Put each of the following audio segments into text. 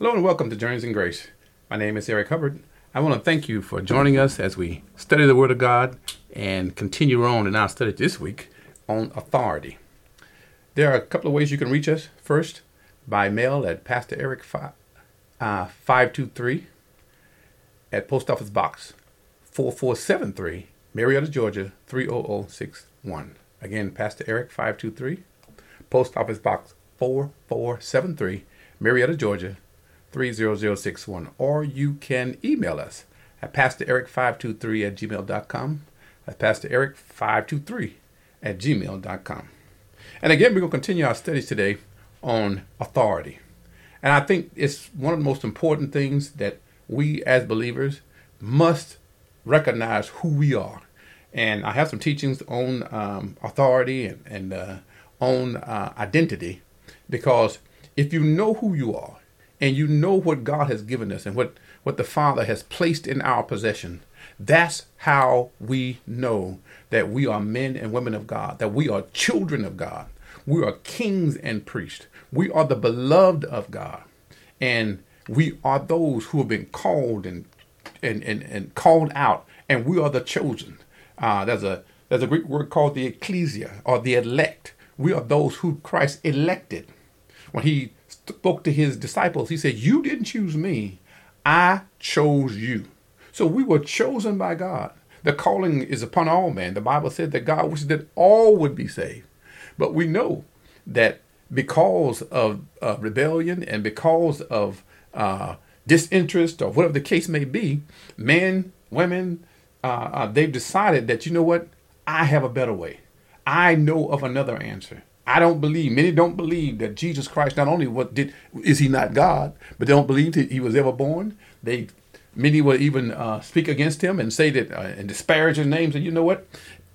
Hello and welcome to Journeys in Grace. My name is Eric Hubbard. I want to thank you for joining us as we study the Word of God and continue on in our study this week on authority. There are a couple of ways you can reach us. First, by mail at Pastor Eric uh, 523 at Post Office Box 4473, Marietta, Georgia 30061. Again, Pastor Eric 523, Post Office Box 4473, Marietta, Georgia 30061. Or you can email us at PastorEric523 at gmail.com. At PastorEric523 at gmail.com. And again, we're going to continue our studies today on authority. And I think it's one of the most important things that we as believers must recognize who we are. And I have some teachings on um, authority and, and uh, on uh, identity because if you know who you are and you know what God has given us and what, what the Father has placed in our possession, that's how we know that we are men and women of God, that we are children of God. We are kings and priests. We are the beloved of God. And we are those who have been called and and, and, and called out, and we are the chosen. Uh, there's a there's a Greek word called the ecclesia or the elect. We are those who Christ elected. When he spoke to his disciples, he said, You didn't choose me, I chose you. So we were chosen by God. The calling is upon all men. The Bible said that God wishes that all would be saved. But we know that because of uh, rebellion and because of uh, disinterest or whatever the case may be, men, women, uh, uh, they've decided that, you know what, I have a better way. I know of another answer. I don't believe, many don't believe that Jesus Christ not only what did, is he not God, but they don't believe that he was ever born. They, many will even uh, speak against him and say that, uh, and disparage his name. And you know what?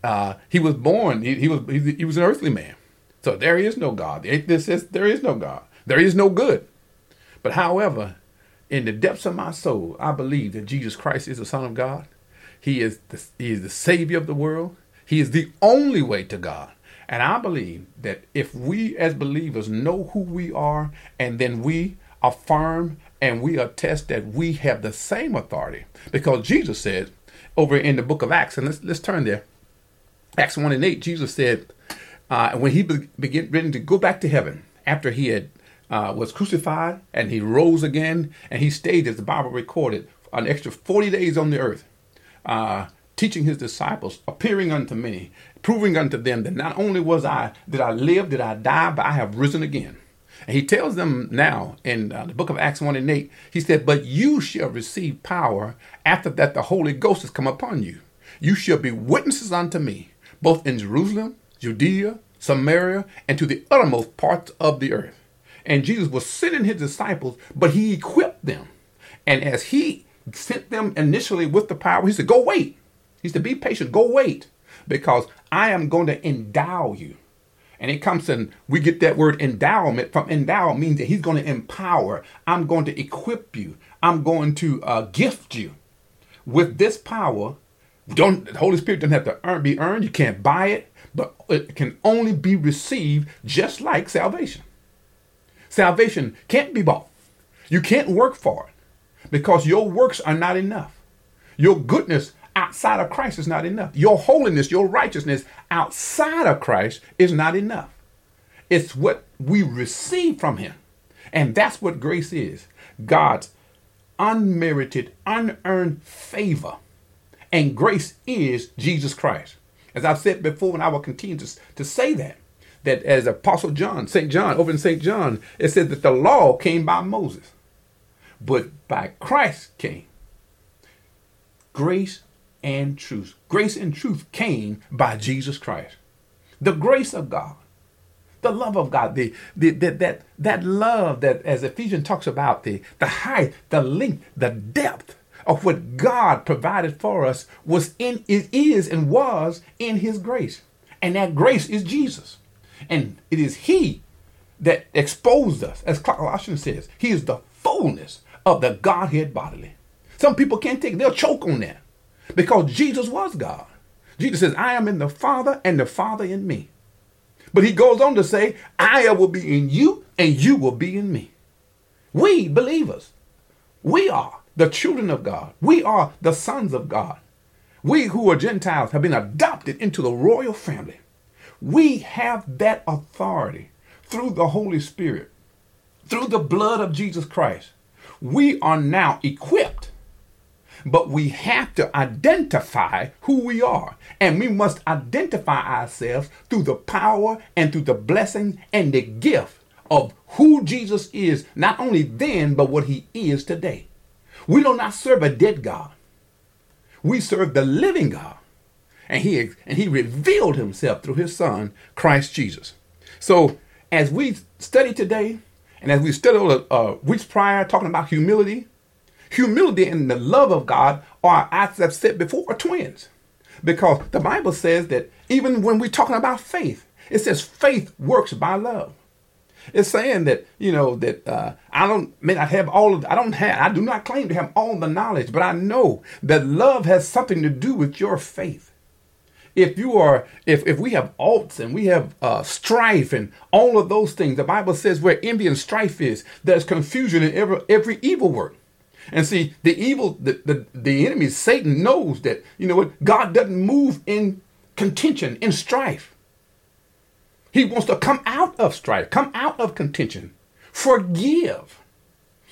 Uh, he was born, he, he was, he, he was an earthly man. So there is no God. The atheist says there is no God. There is no good. But however, in the depths of my soul, I believe that Jesus Christ is the Son of God. He is the, he is the Savior of the world. He is the only way to God. And I believe that if we as believers know who we are and then we affirm and we attest that we have the same authority, because Jesus said over in the book of Acts, and let's, let's turn there. Acts 1 and 8, Jesus said, uh, when he be- began to go back to heaven after he had uh, was crucified and he rose again and he stayed as the bible recorded an extra 40 days on the earth uh, teaching his disciples appearing unto many proving unto them that not only was i did i live did i die but i have risen again and he tells them now in uh, the book of acts 1 and 8 he said but you shall receive power after that the holy ghost has come upon you you shall be witnesses unto me both in jerusalem Judea, Samaria, and to the uttermost parts of the earth. And Jesus was sending his disciples, but he equipped them. And as he sent them initially with the power, he said, Go wait. He said, Be patient, go wait, because I am going to endow you. And it comes in, we get that word endowment from endow means that he's going to empower. I'm going to equip you. I'm going to uh, gift you with this power. Don't the Holy Spirit doesn't have to earn, be earned. You can't buy it but it can only be received just like salvation. Salvation can't be bought. You can't work for it because your works are not enough. Your goodness outside of Christ is not enough. Your holiness, your righteousness outside of Christ is not enough. It's what we receive from Him. And that's what grace is God's unmerited, unearned favor. And grace is Jesus Christ. As I've said before, and I will continue to, to say that, that as Apostle John, St. John, over in St. John, it says that the law came by Moses, but by Christ came grace and truth. Grace and truth came by Jesus Christ. The grace of God, the love of God, the, the, the, that, that love that, as Ephesians talks about, the, the height, the length, the depth of what God provided for us was in is and was in his grace. And that grace is Jesus. And it is he that exposed us, as Colossians says. He is the fullness of the Godhead bodily. Some people can't take it, they'll choke on that. Because Jesus was God. Jesus says, I am in the Father and the Father in me. But he goes on to say, I will be in you and you will be in me. We believers, we are the children of God. We are the sons of God. We who are Gentiles have been adopted into the royal family. We have that authority through the Holy Spirit, through the blood of Jesus Christ. We are now equipped, but we have to identify who we are. And we must identify ourselves through the power and through the blessing and the gift of who Jesus is, not only then, but what he is today. We do not serve a dead God. We serve the living God. And he, and he revealed himself through his son, Christ Jesus. So as we study today, and as we studied uh, weeks prior talking about humility, humility and the love of God are, as I've said before, are twins. Because the Bible says that even when we're talking about faith, it says faith works by love. It's saying that you know that uh, I don't may not have all of I don't have I do not claim to have all the knowledge, but I know that love has something to do with your faith. If you are if if we have alts and we have uh, strife and all of those things, the Bible says where envy and strife is, there's confusion in every every evil work. And see, the evil, the, the, the enemy, Satan, knows that, you know what, God doesn't move in contention, in strife. He wants to come out of strife, come out of contention, forgive.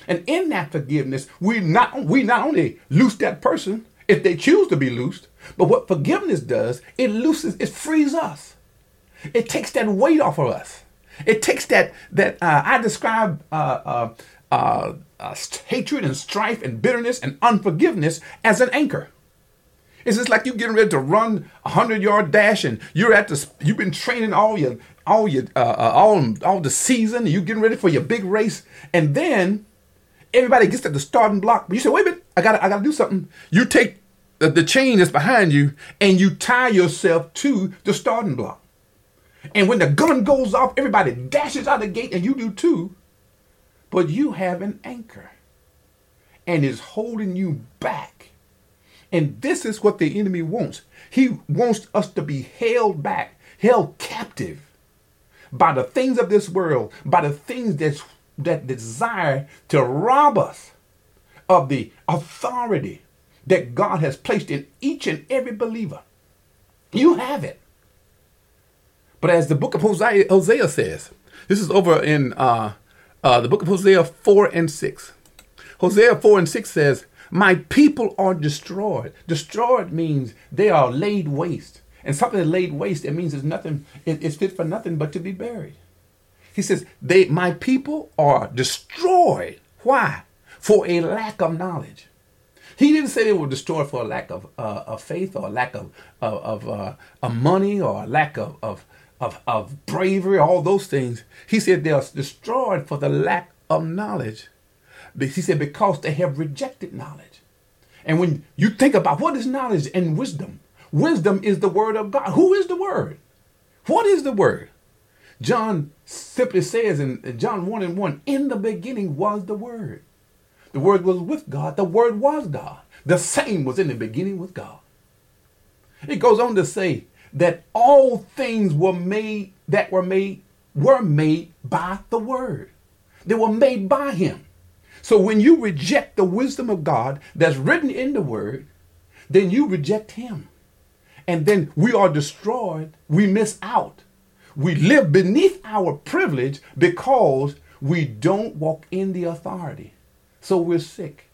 And in that forgiveness, we not, we not only loose that person if they choose to be loosed, but what forgiveness does, it looses, it frees us. It takes that weight off of us. It takes that, that uh, I describe uh, uh, uh, hatred and strife and bitterness and unforgiveness as an anchor. It's just like you getting ready to run a hundred yard dash, and you're at the. You've been training all your all your uh, uh, all all the season. You getting ready for your big race, and then everybody gets to the starting block. But you say, "Wait a minute, I got I got to do something." You take the, the chain that's behind you, and you tie yourself to the starting block. And when the gun goes off, everybody dashes out the gate, and you do too. But you have an anchor, and is holding you back and this is what the enemy wants. He wants us to be held back, held captive by the things of this world, by the things that, that desire to rob us of the authority that God has placed in each and every believer. You have it. But as the book of Hosea, Hosea says, this is over in uh, uh, the book of Hosea 4 and 6. Hosea 4 and 6 says, my people are destroyed. Destroyed means they are laid waste. And something that laid waste, it means it's nothing, it's fit for nothing but to be buried. He says, they, my people are destroyed. Why? For a lack of knowledge. He didn't say they were destroyed for a lack of, uh, of faith or a lack of, of, of, uh, money or a lack of, of, of, of bravery, all those things. He said they are destroyed for the lack of knowledge. He said, because they have rejected knowledge. And when you think about what is knowledge and wisdom, wisdom is the word of God. Who is the word? What is the word? John simply says in John 1 and 1, in the beginning was the word. The word was with God. The word was God. The same was in the beginning with God. It goes on to say that all things were made that were made were made by the word. They were made by him. So when you reject the wisdom of God that's written in the word, then you reject him. And then we are destroyed. We miss out. We live beneath our privilege because we don't walk in the authority. So we're sick.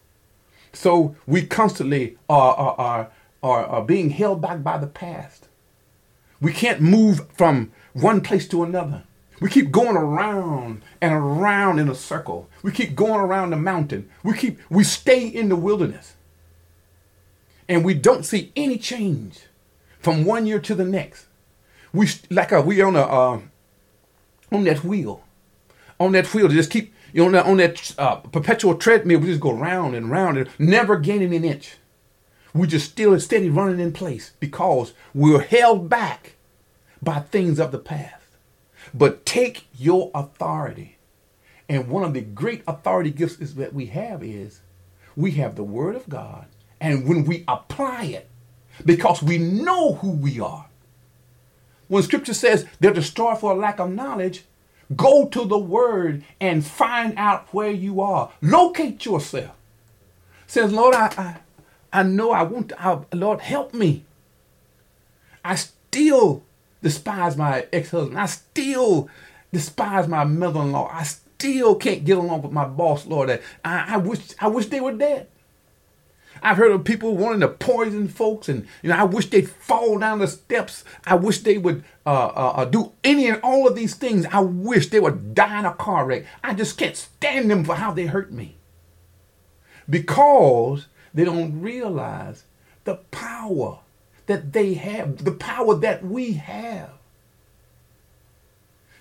So we constantly are, are, are, are, are being held back by the past. We can't move from one place to another. We keep going around and around in a circle. We keep going around the mountain. We keep we stay in the wilderness. And we don't see any change from one year to the next. We like a, we on a uh, on that wheel, on that wheel to just keep you know on that, on that uh, perpetual treadmill. We just go round and round and never gaining an inch. We just still and steady running in place because we're held back by things of the past. But take your authority. And one of the great authority gifts is that we have is we have the word of God. And when we apply it, because we know who we are. When scripture says they're destroyed for a lack of knowledge, Go to the word and find out where you are. Locate yourself. Says, Lord, I, I, I know I want to, Lord, help me. I still despise my ex-husband. I still despise my mother-in-law. I still can't get along with my boss, Lord. I, I wish I wish they were dead. I've heard of people wanting to poison folks, and you know, I wish they'd fall down the steps. I wish they would uh, uh, uh, do any and all of these things. I wish they would die in a car wreck. I just can't stand them for how they hurt me because they don't realize the power that they have, the power that we have.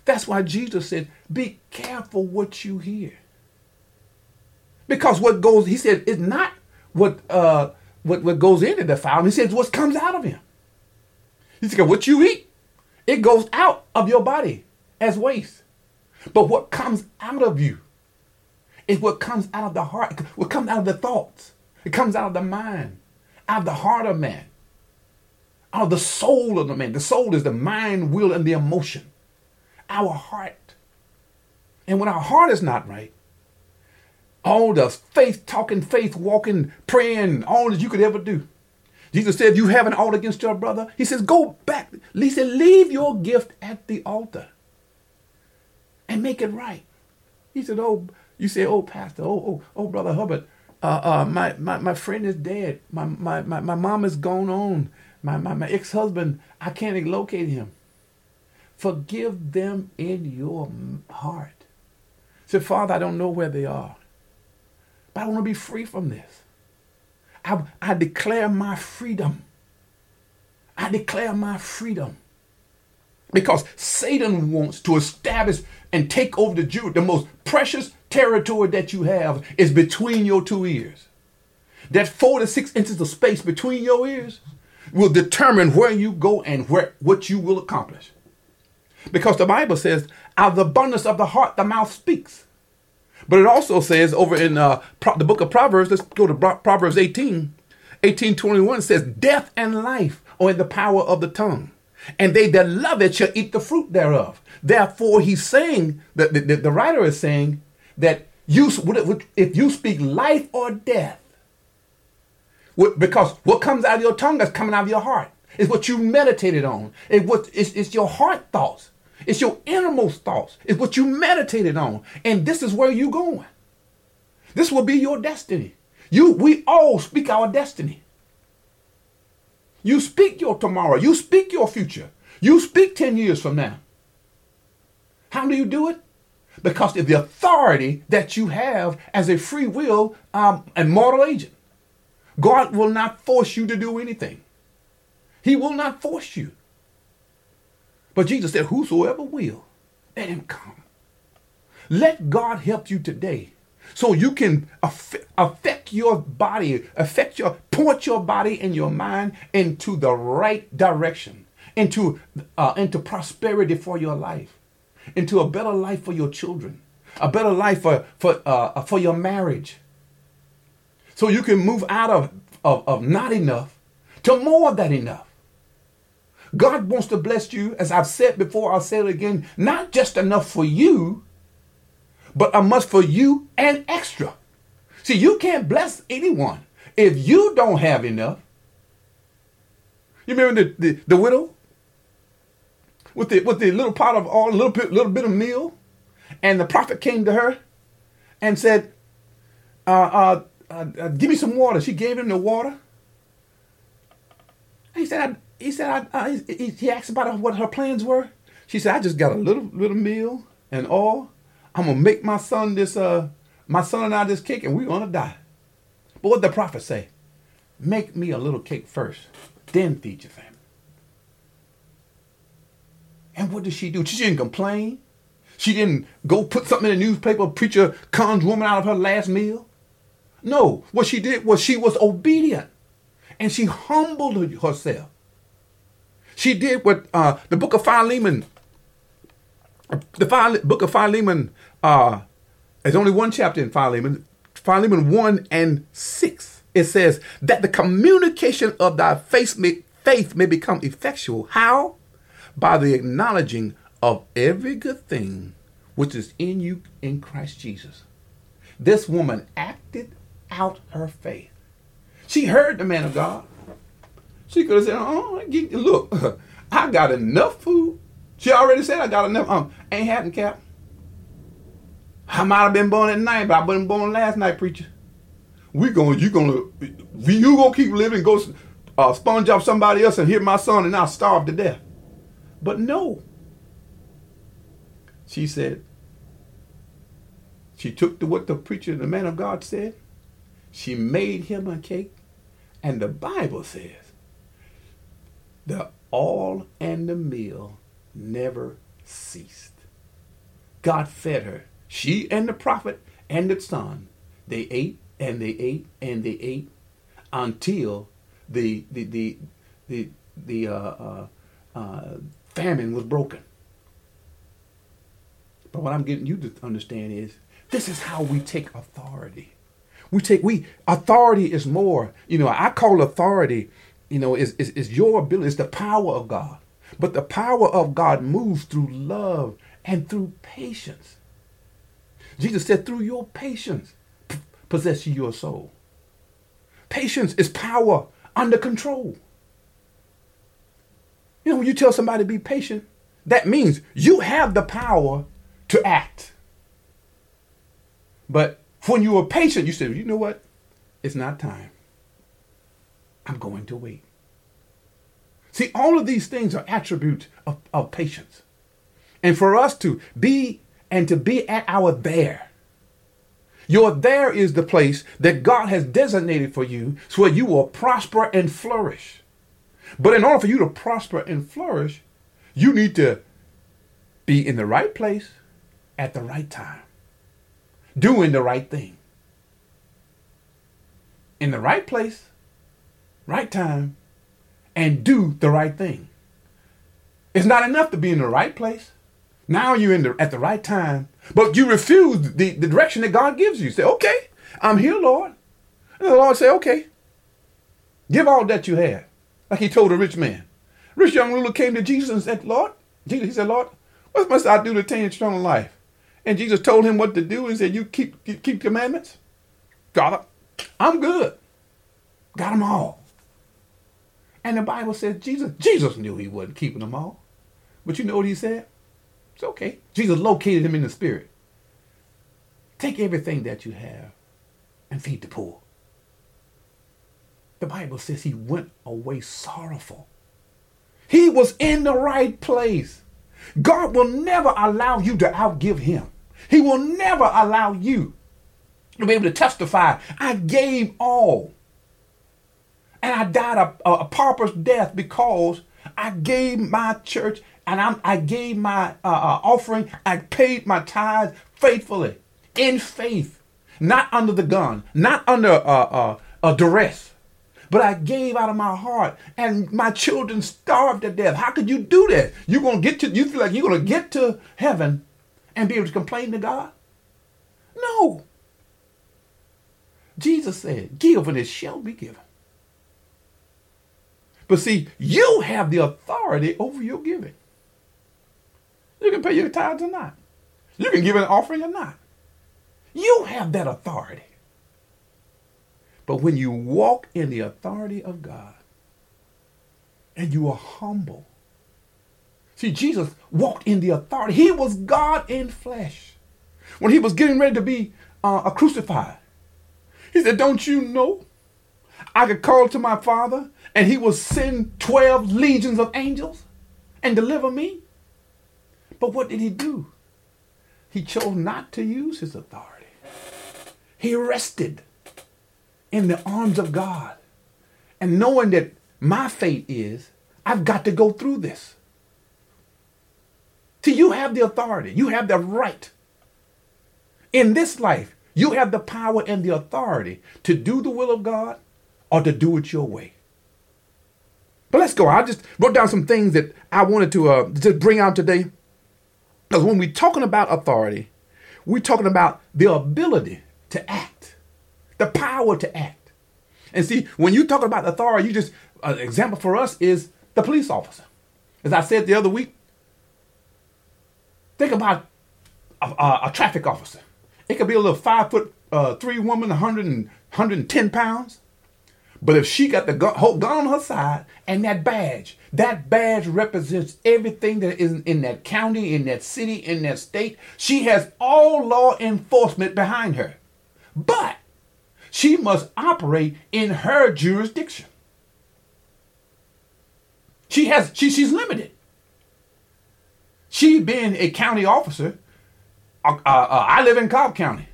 That's why Jesus said, Be careful what you hear. Because what goes, he said, is not what uh what, what goes into the fowl. He says what comes out of him. He said, What you eat, it goes out of your body as waste. But what comes out of you is what comes out of the heart, what comes out of the thoughts. It comes out of the mind, out of the heart of man, out of the soul of the man. The soul is the mind, will, and the emotion our heart. And when our heart is not right, all the faith talking, faith walking, praying, all that you could ever do. Jesus said, You haven't ought against your brother. He says, Go back. He said, Leave your gift at the altar and make it right. He said, Oh, you say, Oh, Pastor, oh, oh, oh, Brother Hubbard, uh, uh, my, my, my friend is dead. My, my, my, my mom is gone on. My, my, my ex husband, I can't locate him. Forgive them in your heart. Say, Father, I don't know where they are, but I want to be free from this. I, I declare my freedom. I declare my freedom. Because Satan wants to establish and take over the Jew. The most precious territory that you have is between your two ears. That four to six inches of space between your ears will determine where you go and where what you will accomplish. Because the Bible says, out of the abundance of the heart, the mouth speaks. But it also says over in uh, Pro- the book of Proverbs, let's go to Proverbs 18, 18 21 says, Death and life are in the power of the tongue, and they that love it shall eat the fruit thereof. Therefore, he's saying, that the, the, the writer is saying that you, if you speak life or death, because what comes out of your tongue is coming out of your heart. It's what you meditated on. It's, what, it's, it's your heart thoughts. It's your innermost thoughts. It's what you meditated on. And this is where you're going. This will be your destiny. You we all speak our destiny. You speak your tomorrow. You speak your future. You speak 10 years from now. How do you do it? Because of the authority that you have as a free will um, and mortal agent. God will not force you to do anything. He will not force you. But Jesus said, Whosoever will, let him come. Let God help you today so you can affect your body, affect your, point your body and your mind into the right direction, into, uh, into prosperity for your life, into a better life for your children, a better life for, for, uh, for your marriage. So you can move out of, of, of not enough to more than enough. God wants to bless you, as I've said before, I'll say it again, not just enough for you, but a must for you and extra. See, you can't bless anyone if you don't have enough. You remember the, the, the widow with the with the little pot of all, little bit, little bit of meal, and the prophet came to her and said, uh, uh, uh, uh "Give me some water." She gave him the water. he said, he said, I, I, he, he asked about what her plans were. She said, I just got a little little meal and all. I'm gonna make my son this uh my son and I this cake and we're gonna die. But what the prophet say? Make me a little cake first, then feed your family. And what did she do? She didn't complain. She didn't go put something in the newspaper, preacher cons woman out of her last meal. No, what she did was she was obedient and she humbled herself. She did what uh, the book of Philemon, the Phile- book of Philemon, uh, there's only one chapter in Philemon, Philemon 1 and 6. It says that the communication of thy faith may, faith may become effectual. How? By the acknowledging of every good thing which is in you in Christ Jesus. This woman acted out her faith. She heard the man of God. She could have said, "Oh, look, I got enough food." She already said, "I got enough." Um, ain't happened, Cap. I might have been born at night, but I wasn't born last night, preacher. We going, you gonna, you gonna keep living, go uh, sponge off somebody else and hit my son, and I'll starve to death. But no. She said, she took to what the preacher, the man of God said. She made him a cake. And the Bible says, the all and the meal never ceased. God fed her. She and the prophet and the son, they ate and they ate and they ate until the the the the, the uh, uh, uh, famine was broken. But what I'm getting you to understand is this is how we take authority. We take we authority is more. You know, I call authority. You know, is is, is your ability. It's the power of God. But the power of God moves through love and through patience. Jesus said, through your patience, possess you your soul. Patience is power under control. You know, when you tell somebody to be patient, that means you have the power to act. But when you are patient, you say, you know what? It's not time. I'm going to wait. See, all of these things are attributes of, of patience. And for us to be and to be at our there, your there is the place that God has designated for you so that you will prosper and flourish. But in order for you to prosper and flourish, you need to be in the right place at the right time, doing the right thing. In the right place, right time, and do the right thing. It's not enough to be in the right place. Now you're in the, at the right time, but you refuse the, the direction that God gives you. you say, okay, I'm here, Lord. And the Lord say, okay, give all that you have. Like he told a rich man. Rich young ruler came to Jesus and said, Lord, Jesus, he said, Lord, what must I do to attain eternal life? And Jesus told him what to do and said, you keep, keep commandments? God, I'm good. Got them all. And the Bible says Jesus, Jesus knew he wasn't keeping them all. But you know what he said? It's okay. Jesus located him in the spirit. Take everything that you have and feed the poor. The Bible says he went away sorrowful. He was in the right place. God will never allow you to outgive him. He will never allow you to be able to testify, I gave all. And I died a, a, pauper's death because I gave my church and I'm, i gave my uh, uh, offering. I paid my tithes faithfully, in faith, not under the gun, not under uh, uh, duress, but I gave out of my heart, and my children starved to death. How could you do that? You're gonna get to you feel like you're gonna get to heaven and be able to complain to God? No. Jesus said, "Give, and it shall be given." But see, you have the authority over your giving. You can pay your tithes or not. You can give an offering or not. You have that authority. But when you walk in the authority of God and you are humble, see, Jesus walked in the authority. He was God in flesh. When he was getting ready to be uh, crucified, he said, Don't you know I could call to my Father and he will send 12 legions of angels and deliver me? But what did he do? He chose not to use his authority. He rested in the arms of God and knowing that my fate is I've got to go through this. See, you have the authority, you have the right. In this life, you have the power and the authority to do the will of God or to do it your way. But let's go. I just wrote down some things that I wanted to uh, just bring out today. Because when we're talking about authority, we're talking about the ability to act, the power to act. And see, when you talk about authority, you just, an example for us is the police officer. As I said the other week, think about a, a, a traffic officer. It could be a little five foot uh, three woman, 100 and, 110 pounds. But if she got the gun, gun on her side and that badge, that badge represents everything that is in that county, in that city, in that state. She has all law enforcement behind her. But she must operate in her jurisdiction. She has she, she's limited. She being a county officer, uh, uh, uh, I live in Cobb County.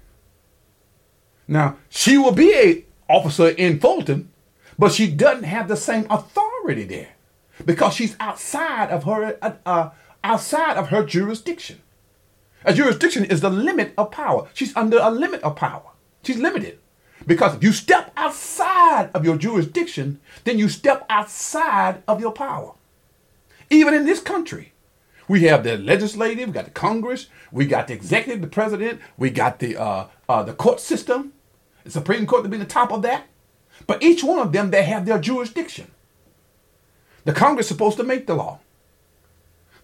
Now she will be a officer in Fulton, but she doesn't have the same authority there because she's outside of her uh, uh, outside of her jurisdiction. A jurisdiction is the limit of power. She's under a limit of power. She's limited. Because if you step outside of your jurisdiction, then you step outside of your power. Even in this country, we have the legislative, we got the Congress, we got the executive, the president, we got the uh, uh, the court system, the Supreme Court to be the top of that. But each one of them, they have their jurisdiction. The Congress is supposed to make the law.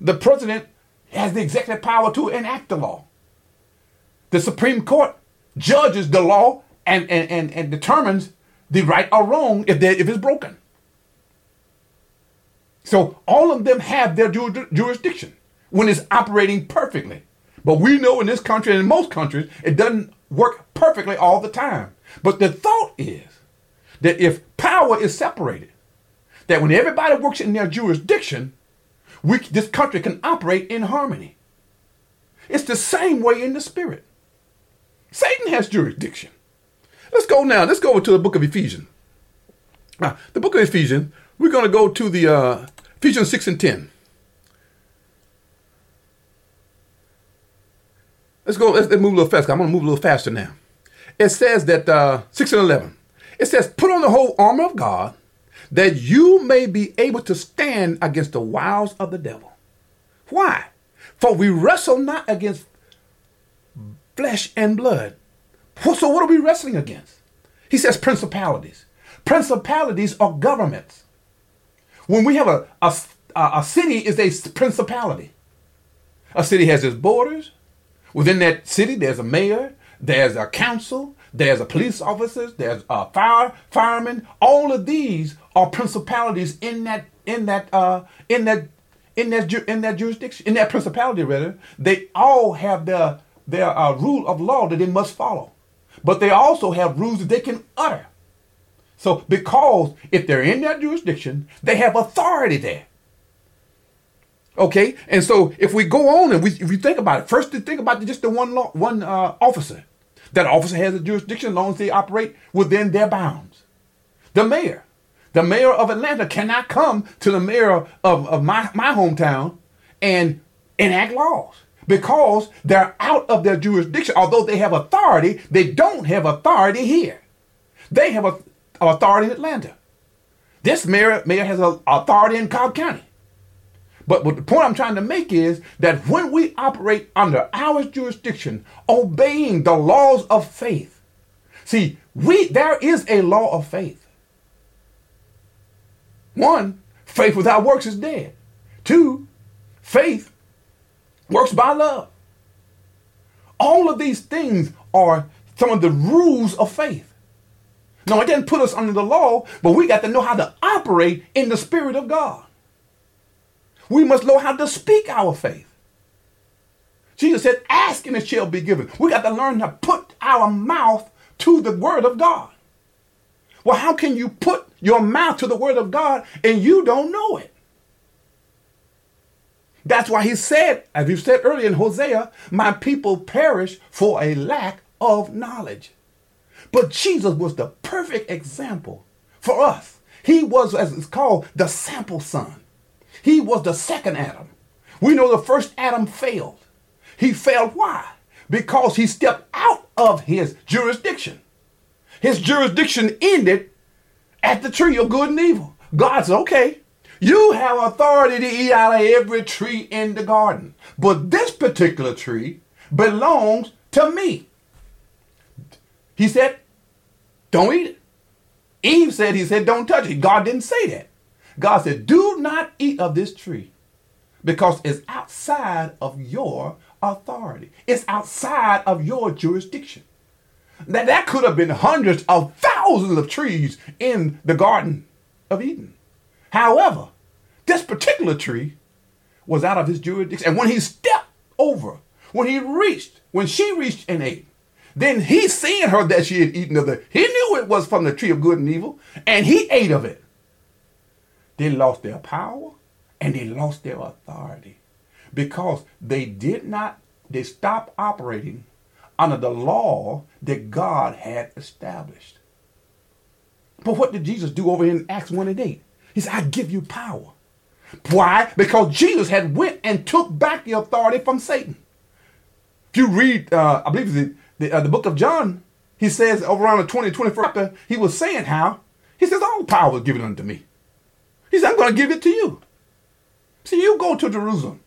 The president has the executive power to enact the law. The Supreme Court judges the law and, and, and, and determines the right or wrong if, if it's broken. So all of them have their jurisdiction when it's operating perfectly. But we know in this country and in most countries, it doesn't work perfectly all the time. But the thought is that if power is separated, that when everybody works in their jurisdiction, we, this country can operate in harmony. It's the same way in the spirit. Satan has jurisdiction. Let's go now. Let's go to the book of Ephesians. Now, the book of Ephesians, we're going to go to the uh, Ephesians 6 and 10. Let's go, let's, let's move a little faster. I'm going to move a little faster now. It says that, uh, 6 and 11. It says, put on the whole armor of God that you may be able to stand against the wiles of the devil. Why? For we wrestle not against flesh and blood. So, what are we wrestling against? He says principalities. Principalities are governments. When we have a, a, a city is a principality. A city has its borders. Within that city, there's a mayor, there's a council, there's a police officers, there's a fire firemen. All of these are principalities in that in that uh, in that in that in that jurisdiction in that principality rather. They all have their their uh, rule of law that they must follow, but they also have rules that they can utter. So because if they're in that jurisdiction, they have authority there. Okay, and so if we go on and we if we think about it, first to think about just the one law, one uh, officer. That officer has a jurisdiction as long as they operate within their bounds. The mayor. The mayor of Atlanta cannot come to the mayor of, of my, my hometown and enact laws because they're out of their jurisdiction. Although they have authority, they don't have authority here. They have a, authority in Atlanta. This mayor, mayor has a, authority in Cobb County. But, but the point I'm trying to make is that when we operate under our jurisdiction, obeying the laws of faith, see, we there is a law of faith. One, faith without works is dead. Two, faith works by love. All of these things are some of the rules of faith. Now, it didn't put us under the law, but we got to know how to operate in the Spirit of God. We must know how to speak our faith. Jesus said, Ask and it shall be given. We got to learn to put our mouth to the word of God. Well, how can you put your mouth to the word of God and you don't know it? That's why he said, as we said earlier in Hosea, my people perish for a lack of knowledge. But Jesus was the perfect example for us. He was, as it's called, the sample son. He was the second Adam. We know the first Adam failed. He failed why? Because he stepped out of his jurisdiction. His jurisdiction ended at the tree of good and evil. God said, okay, you have authority to eat out of every tree in the garden. But this particular tree belongs to me. He said, don't eat it. Eve said, he said, don't touch it. God didn't say that. God said, Do not eat of this tree because it's outside of your authority. It's outside of your jurisdiction. That, that could have been hundreds of thousands of trees in the Garden of Eden. However, this particular tree was out of his jurisdiction. And when he stepped over, when he reached, when she reached and ate, then he seen her that she had eaten of the, he knew it was from the tree of good and evil, and he ate of it. They lost their power and they lost their authority because they did not, they stopped operating under the law that God had established. But what did Jesus do over in Acts 1 and 8? He said, I give you power. Why? Because Jesus had went and took back the authority from Satan. If you read, uh, I believe the, the, uh, the book of John, he says over around the 20, 21st chapter, he was saying how, he says, all power was given unto me. He said, I'm going to give it to you. See, you go to Jerusalem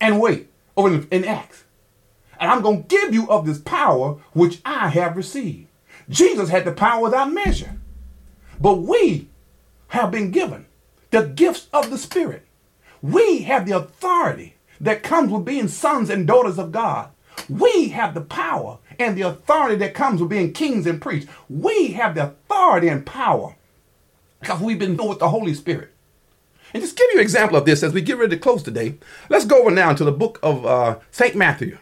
and wait over in, in Acts. And I'm going to give you of this power which I have received. Jesus had the power without measure. But we have been given the gifts of the Spirit. We have the authority that comes with being sons and daughters of God. We have the power and the authority that comes with being kings and priests. We have the authority and power because we've been filled with the Holy Spirit. And just give you an example of this as we get ready to close today. Let's go over now to the book of uh, St. Matthew,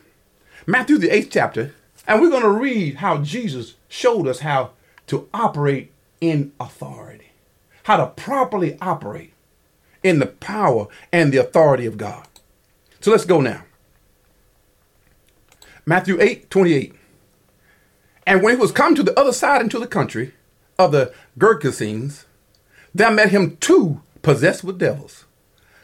Matthew, the eighth chapter, and we're going to read how Jesus showed us how to operate in authority, how to properly operate in the power and the authority of God. So let's go now. Matthew 8 28. And when he was come to the other side into the country of the Gergesenes, there met him two possessed with devils,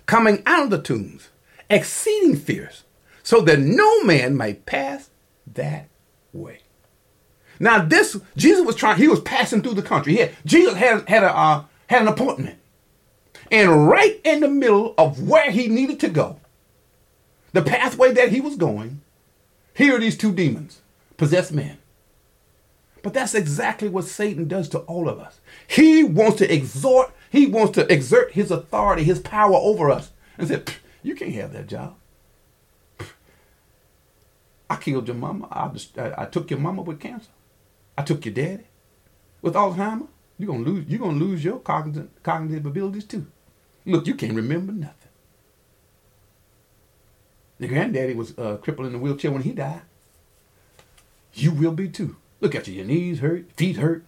coming out of the tombs, exceeding fierce, so that no man might pass that way. Now, this Jesus was trying. He was passing through the country. He had, Jesus had had a uh, had an appointment, and right in the middle of where he needed to go, the pathway that he was going, here are these two demons, possessed men. But that's exactly what Satan does to all of us. He wants to exhort he wants to exert his authority, his power over us, and said, "You can't have that job. I killed your mama. I, I, I took your mama with cancer. I took your daddy with Alzheimer. You're gonna lose. You're gonna lose your cognitive, cognitive abilities too. Look, you can't remember nothing. Your granddaddy was uh, crippled in a wheelchair when he died. You will be too. Look at you. Your knees hurt, feet hurt.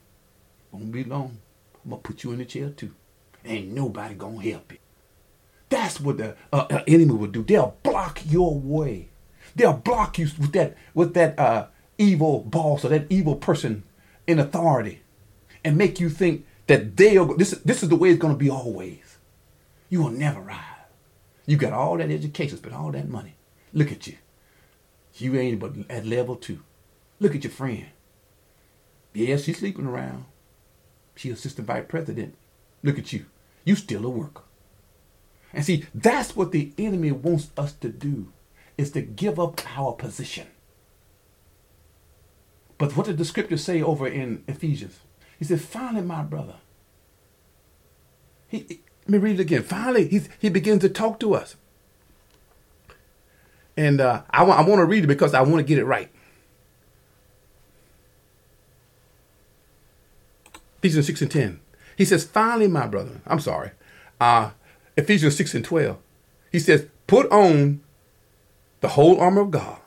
Won't be long. I'm gonna put you in the chair too. Ain't nobody gonna help you. That's what the uh, uh, enemy will do. They'll block your way. They'll block you with that with that uh, evil boss or that evil person in authority, and make you think that they'll. This this is the way it's gonna be always. You will never rise. You got all that education, spent all that money. Look at you. You ain't but at level two. Look at your friend. Yeah, she's sleeping around. She assistant vice president. Look at you. You still a worker. And see, that's what the enemy wants us to do, is to give up our position. But what did the scripture say over in Ephesians? He said, finally, my brother. He, let me read it again. Finally, he, he begins to talk to us. And uh, I, I want to read it because I want to get it right. Ephesians 6 and 10. He says, finally, my brother, I'm sorry, uh, Ephesians 6 and 12. He says, put on the whole armor of God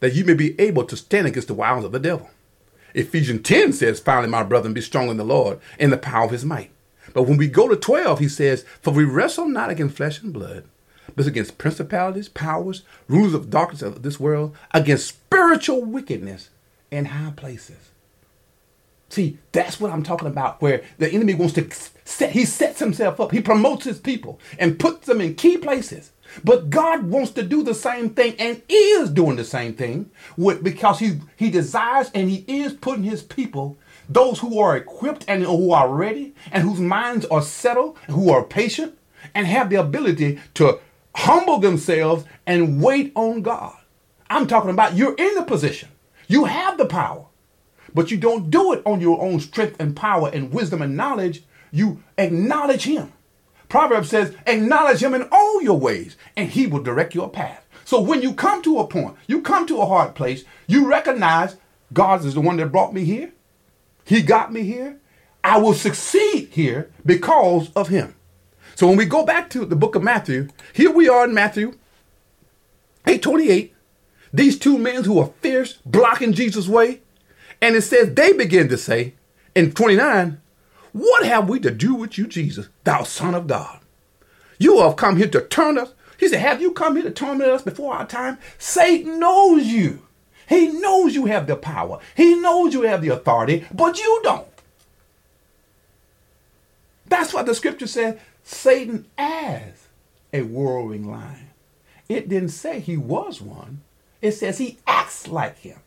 that you may be able to stand against the wiles of the devil. Ephesians 10 says, finally, my brethren, be strong in the Lord in the power of his might. But when we go to 12, he says, For we wrestle not against flesh and blood, but against principalities, powers, rulers of darkness of this world, against spiritual wickedness in high places. See, that's what I'm talking about, where the enemy wants to set, he sets himself up, he promotes his people and puts them in key places. But God wants to do the same thing and is doing the same thing with, because he, he desires and he is putting his people, those who are equipped and who are ready and whose minds are settled, who are patient and have the ability to humble themselves and wait on God. I'm talking about you're in the position, you have the power. But you don't do it on your own strength and power and wisdom and knowledge. You acknowledge him. Proverbs says, acknowledge him in all your ways, and he will direct your path. So when you come to a point, you come to a hard place, you recognize God is the one that brought me here. He got me here. I will succeed here because of him. So when we go back to the book of Matthew, here we are in Matthew 828. These two men who are fierce, blocking Jesus' way. And it says they begin to say in 29, What have we to do with you, Jesus, thou Son of God? You have come here to turn us. He said, Have you come here to torment us before our time? Satan knows you. He knows you have the power. He knows you have the authority, but you don't. That's what the scripture said Satan as a whirling lion. It didn't say he was one. It says he acts like him.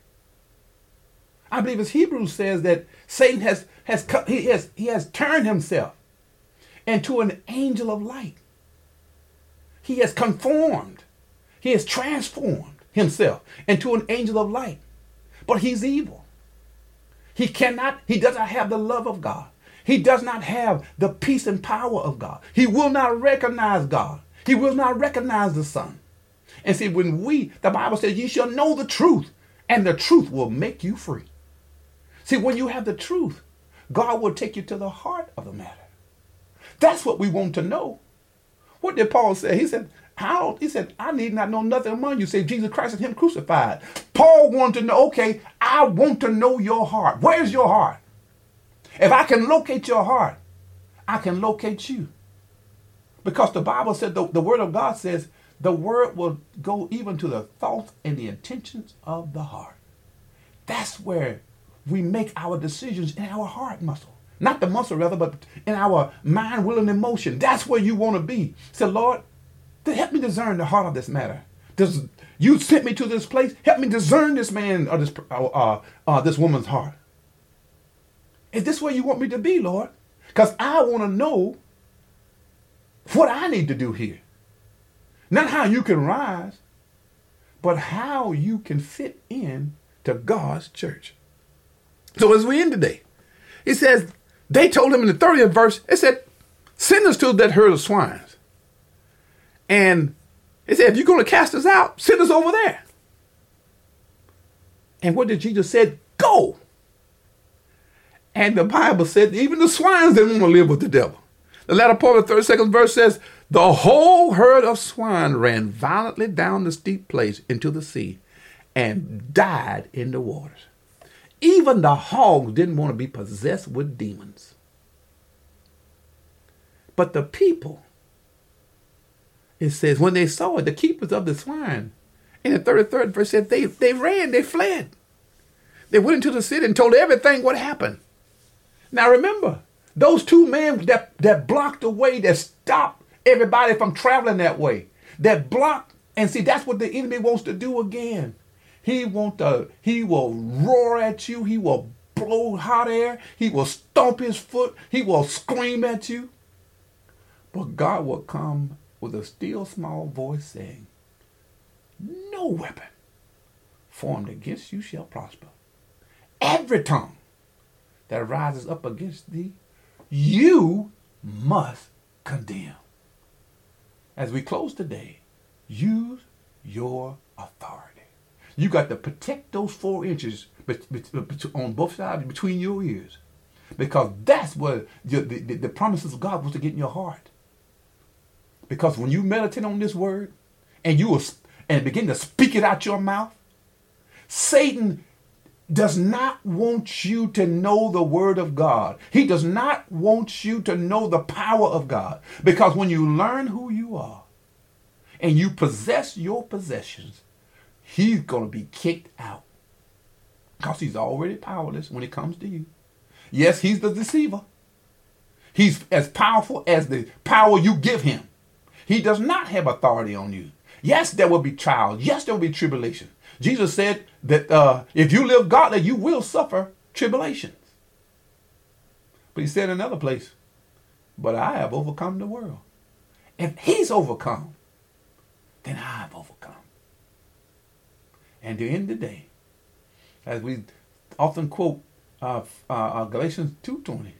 I believe as Hebrews says that Satan has, has, he has, he has turned himself into an angel of light. He has conformed. He has transformed himself into an angel of light. But he's evil. He cannot, he does not have the love of God. He does not have the peace and power of God. He will not recognize God. He will not recognize the Son. And see, when we, the Bible says, you shall know the truth, and the truth will make you free. See, when you have the truth, God will take you to the heart of the matter. That's what we want to know. What did Paul say? He said, how? He said, I need not know nothing among you, say Jesus Christ and Him crucified. Paul wanted to know, okay, I want to know your heart. Where's your heart? If I can locate your heart, I can locate you. Because the Bible said, the, the Word of God says, the Word will go even to the thoughts and the intentions of the heart. That's where we make our decisions in our heart muscle. Not the muscle, rather, but in our mind, will, and emotion. That's where you want to be. Say, Lord, help me discern the heart of this matter. Does you sent me to this place? Help me discern this man or this uh, uh, uh, this woman's heart. Is this where you want me to be, Lord? Because I want to know what I need to do here. Not how you can rise, but how you can fit in to God's church. So as we end today, it says, they told him in the 30th verse, it said, send us to that herd of swines. And it said, if you're going to cast us out, send us over there. And what did Jesus said? Go. And the Bible said even the swines didn't want to live with the devil. The latter part of the 32nd verse says, The whole herd of swine ran violently down the steep place into the sea and died in the waters. Even the hogs didn't want to be possessed with demons. But the people, it says, when they saw it, the keepers of the swine, in the 33rd verse said, they, they ran, they fled. They went into the city and told everything what happened. Now remember, those two men that, that blocked the way, that stopped everybody from traveling that way, that blocked, and see, that's what the enemy wants to do again. He want to, uh, he will roar at you, he will blow hot air, he will stomp his foot, he will scream at you. But God will come with a still small voice saying, No weapon formed against you shall prosper. Every tongue that rises up against thee, you must condemn. As we close today, use your authority. You got to protect those four inches on both sides between your ears. Because that's what the, the, the promises of God was to get in your heart. Because when you meditate on this word and you will, and begin to speak it out your mouth, Satan does not want you to know the word of God. He does not want you to know the power of God. Because when you learn who you are and you possess your possessions, he's going to be kicked out. Because he's already powerless when it comes to you. Yes, he's the deceiver. He's as powerful as the power you give him. He does not have authority on you. Yes, there will be trials. Yes, there will be tribulation. Jesus said that uh, if you live godly, you will suffer tribulations. But he said another place, but I have overcome the world. If he's overcome, then overcome. And to end the day, as we often quote uh, uh, uh Galatians 2.20,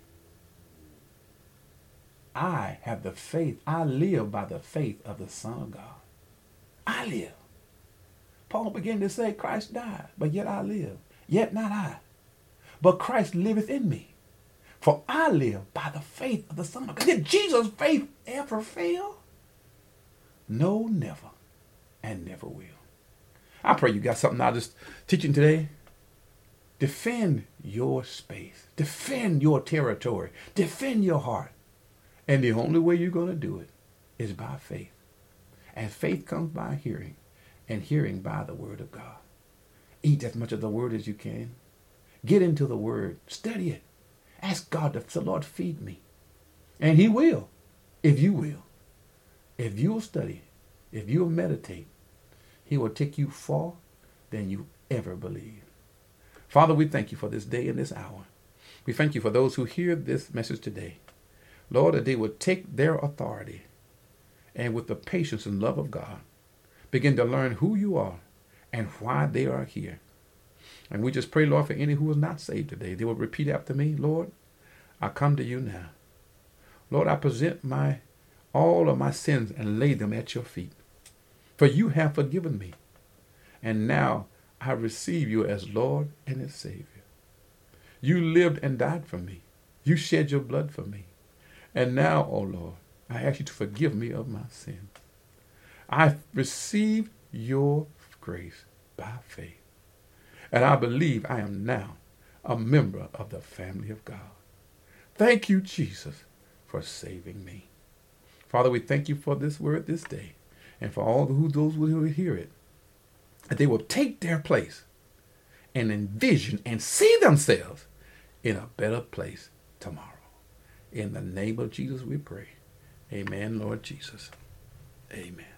I have the faith, I live by the faith of the Son of God. I live Paul began to say, Christ died, but yet I live. Yet not I, but Christ liveth in me. For I live by the faith of the Son of God. Did Jesus' faith ever fail? No, never, and never will. I pray you got something out of this teaching today. Defend your space. Defend your territory. Defend your heart. And the only way you're going to do it is by faith. And faith comes by hearing, and hearing by the word of God. Eat as much of the word as you can. Get into the word. Study it. Ask God to the Lord feed me. And he will, if you will. If you'll study, if you'll meditate, he will take you far than you ever believe. Father, we thank you for this day and this hour. We thank you for those who hear this message today. Lord, that they would take their authority and with the patience and love of God, begin to learn who you are and why they are here. And we just pray, Lord, for any who is not saved today, they will repeat after me, Lord, I come to you now. Lord, I present my all of my sins and lay them at your feet. For you have forgiven me. And now I receive you as Lord and as Savior. You lived and died for me. You shed your blood for me. And now, O oh Lord, I ask you to forgive me of my sin. I receive your grace by faith. And I believe I am now a member of the family of God. Thank you, Jesus, for saving me. Father, we thank you for this word this day and for all who those who will hear it. That they will take their place and envision and see themselves in a better place tomorrow. In the name of Jesus, we pray. Amen, Lord Jesus. Amen.